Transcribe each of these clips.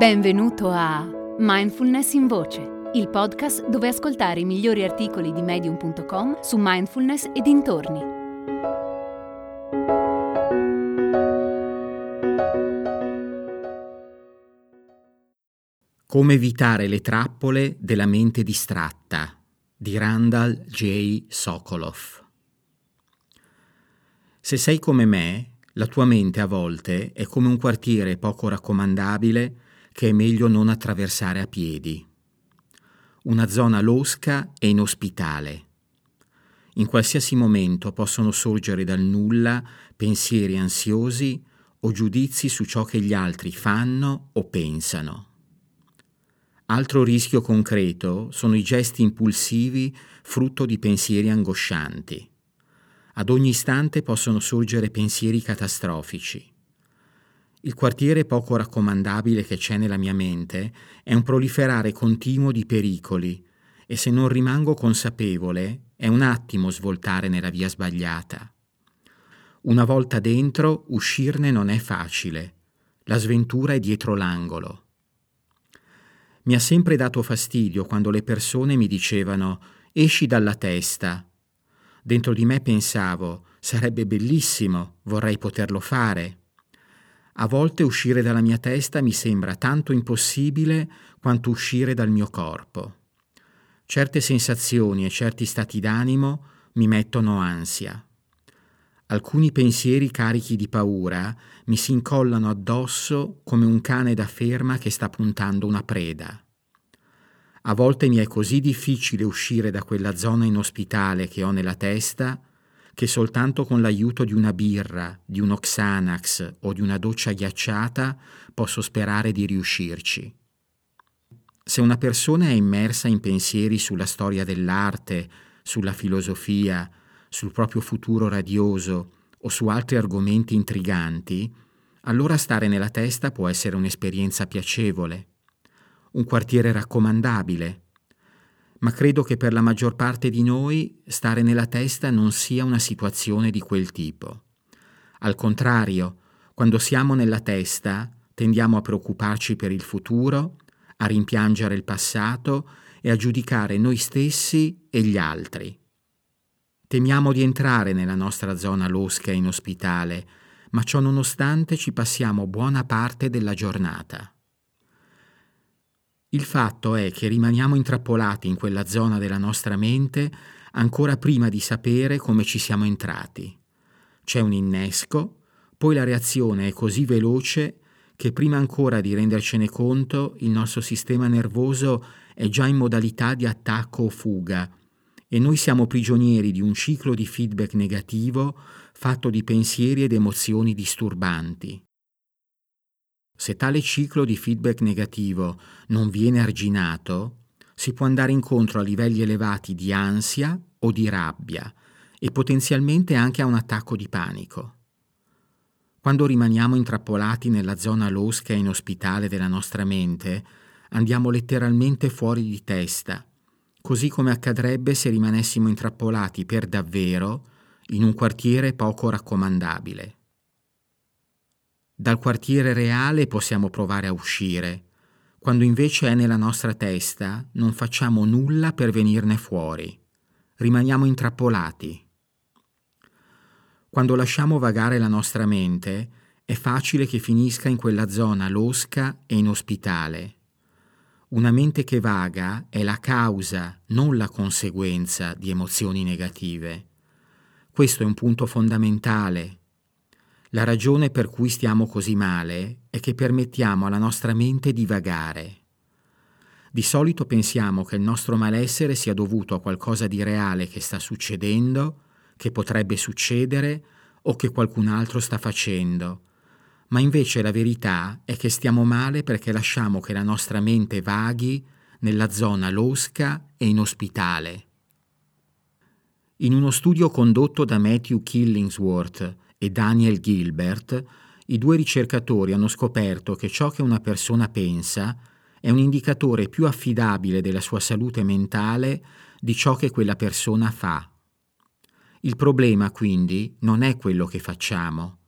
Benvenuto a Mindfulness in Voce, il podcast dove ascoltare i migliori articoli di medium.com su mindfulness e dintorni. Come evitare le trappole della mente distratta di Randall J. Sokolov. Se sei come me, la tua mente a volte è come un quartiere poco raccomandabile che è meglio non attraversare a piedi. Una zona losca e inospitale. In qualsiasi momento possono sorgere dal nulla pensieri ansiosi o giudizi su ciò che gli altri fanno o pensano. Altro rischio concreto sono i gesti impulsivi frutto di pensieri angoscianti. Ad ogni istante possono sorgere pensieri catastrofici. Il quartiere poco raccomandabile che c'è nella mia mente è un proliferare continuo di pericoli e se non rimango consapevole è un attimo svoltare nella via sbagliata. Una volta dentro, uscirne non è facile. La sventura è dietro l'angolo. Mi ha sempre dato fastidio quando le persone mi dicevano esci dalla testa. Dentro di me pensavo sarebbe bellissimo, vorrei poterlo fare. A volte uscire dalla mia testa mi sembra tanto impossibile quanto uscire dal mio corpo. Certe sensazioni e certi stati d'animo mi mettono ansia. Alcuni pensieri carichi di paura mi si incollano addosso come un cane da ferma che sta puntando una preda. A volte mi è così difficile uscire da quella zona inospitale che ho nella testa che soltanto con l'aiuto di una birra, di uno Xanax o di una doccia ghiacciata posso sperare di riuscirci. Se una persona è immersa in pensieri sulla storia dell'arte, sulla filosofia, sul proprio futuro radioso o su altri argomenti intriganti, allora stare nella testa può essere un'esperienza piacevole, un quartiere raccomandabile, ma credo che per la maggior parte di noi stare nella testa non sia una situazione di quel tipo. Al contrario, quando siamo nella testa tendiamo a preoccuparci per il futuro, a rimpiangere il passato e a giudicare noi stessi e gli altri. Temiamo di entrare nella nostra zona losca e inospitale, ma ciò nonostante ci passiamo buona parte della giornata. Il fatto è che rimaniamo intrappolati in quella zona della nostra mente ancora prima di sapere come ci siamo entrati. C'è un innesco, poi la reazione è così veloce che prima ancora di rendercene conto il nostro sistema nervoso è già in modalità di attacco o fuga e noi siamo prigionieri di un ciclo di feedback negativo fatto di pensieri ed emozioni disturbanti. Se tale ciclo di feedback negativo non viene arginato, si può andare incontro a livelli elevati di ansia o di rabbia e potenzialmente anche a un attacco di panico. Quando rimaniamo intrappolati nella zona losca e inospitale della nostra mente, andiamo letteralmente fuori di testa, così come accadrebbe se rimanessimo intrappolati per davvero in un quartiere poco raccomandabile. Dal quartiere reale possiamo provare a uscire. Quando invece è nella nostra testa, non facciamo nulla per venirne fuori. Rimaniamo intrappolati. Quando lasciamo vagare la nostra mente, è facile che finisca in quella zona losca e inospitale. Una mente che vaga è la causa, non la conseguenza di emozioni negative. Questo è un punto fondamentale la ragione per cui stiamo così male è che permettiamo alla nostra mente di vagare. Di solito pensiamo che il nostro malessere sia dovuto a qualcosa di reale che sta succedendo, che potrebbe succedere o che qualcun altro sta facendo, ma invece la verità è che stiamo male perché lasciamo che la nostra mente vaghi nella zona losca e inospitale. In uno studio condotto da Matthew Killingsworth e Daniel Gilbert, i due ricercatori hanno scoperto che ciò che una persona pensa è un indicatore più affidabile della sua salute mentale di ciò che quella persona fa. Il problema quindi non è quello che facciamo,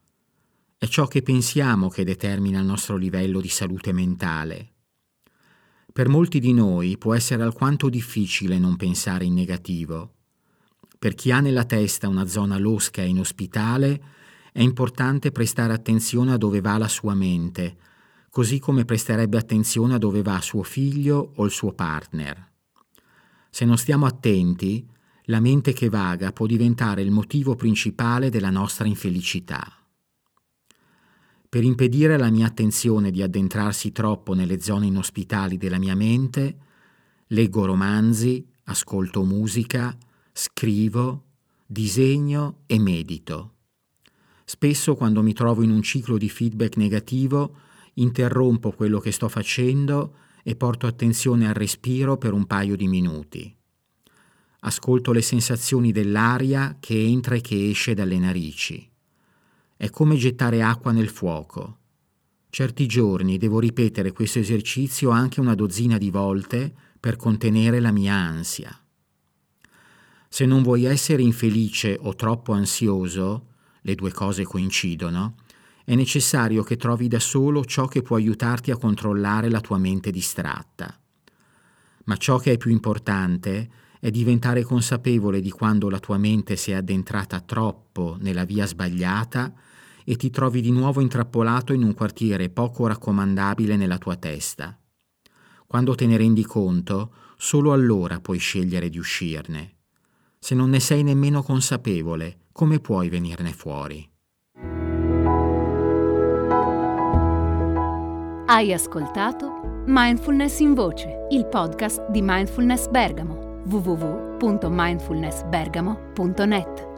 È ciò che pensiamo che determina il nostro livello di salute mentale. Per molti di noi può essere alquanto difficile non pensare in negativo. Per chi ha nella testa una zona losca e inospitale, è importante prestare attenzione a dove va la sua mente, così come presterebbe attenzione a dove va suo figlio o il suo partner. Se non stiamo attenti, la mente che vaga può diventare il motivo principale della nostra infelicità. Per impedire alla mia attenzione di addentrarsi troppo nelle zone inospitali della mia mente, leggo romanzi, ascolto musica, scrivo, disegno e medito. Spesso quando mi trovo in un ciclo di feedback negativo, interrompo quello che sto facendo e porto attenzione al respiro per un paio di minuti. Ascolto le sensazioni dell'aria che entra e che esce dalle narici. È come gettare acqua nel fuoco. Certi giorni devo ripetere questo esercizio anche una dozzina di volte per contenere la mia ansia. Se non vuoi essere infelice o troppo ansioso, le due cose coincidono, è necessario che trovi da solo ciò che può aiutarti a controllare la tua mente distratta. Ma ciò che è più importante è diventare consapevole di quando la tua mente si è addentrata troppo nella via sbagliata e ti trovi di nuovo intrappolato in un quartiere poco raccomandabile nella tua testa. Quando te ne rendi conto, solo allora puoi scegliere di uscirne. Se non ne sei nemmeno consapevole, come puoi venirne fuori? Hai ascoltato Mindfulness in Voce, il podcast di Mindfulness Bergamo www.mindfulnessbergamo.net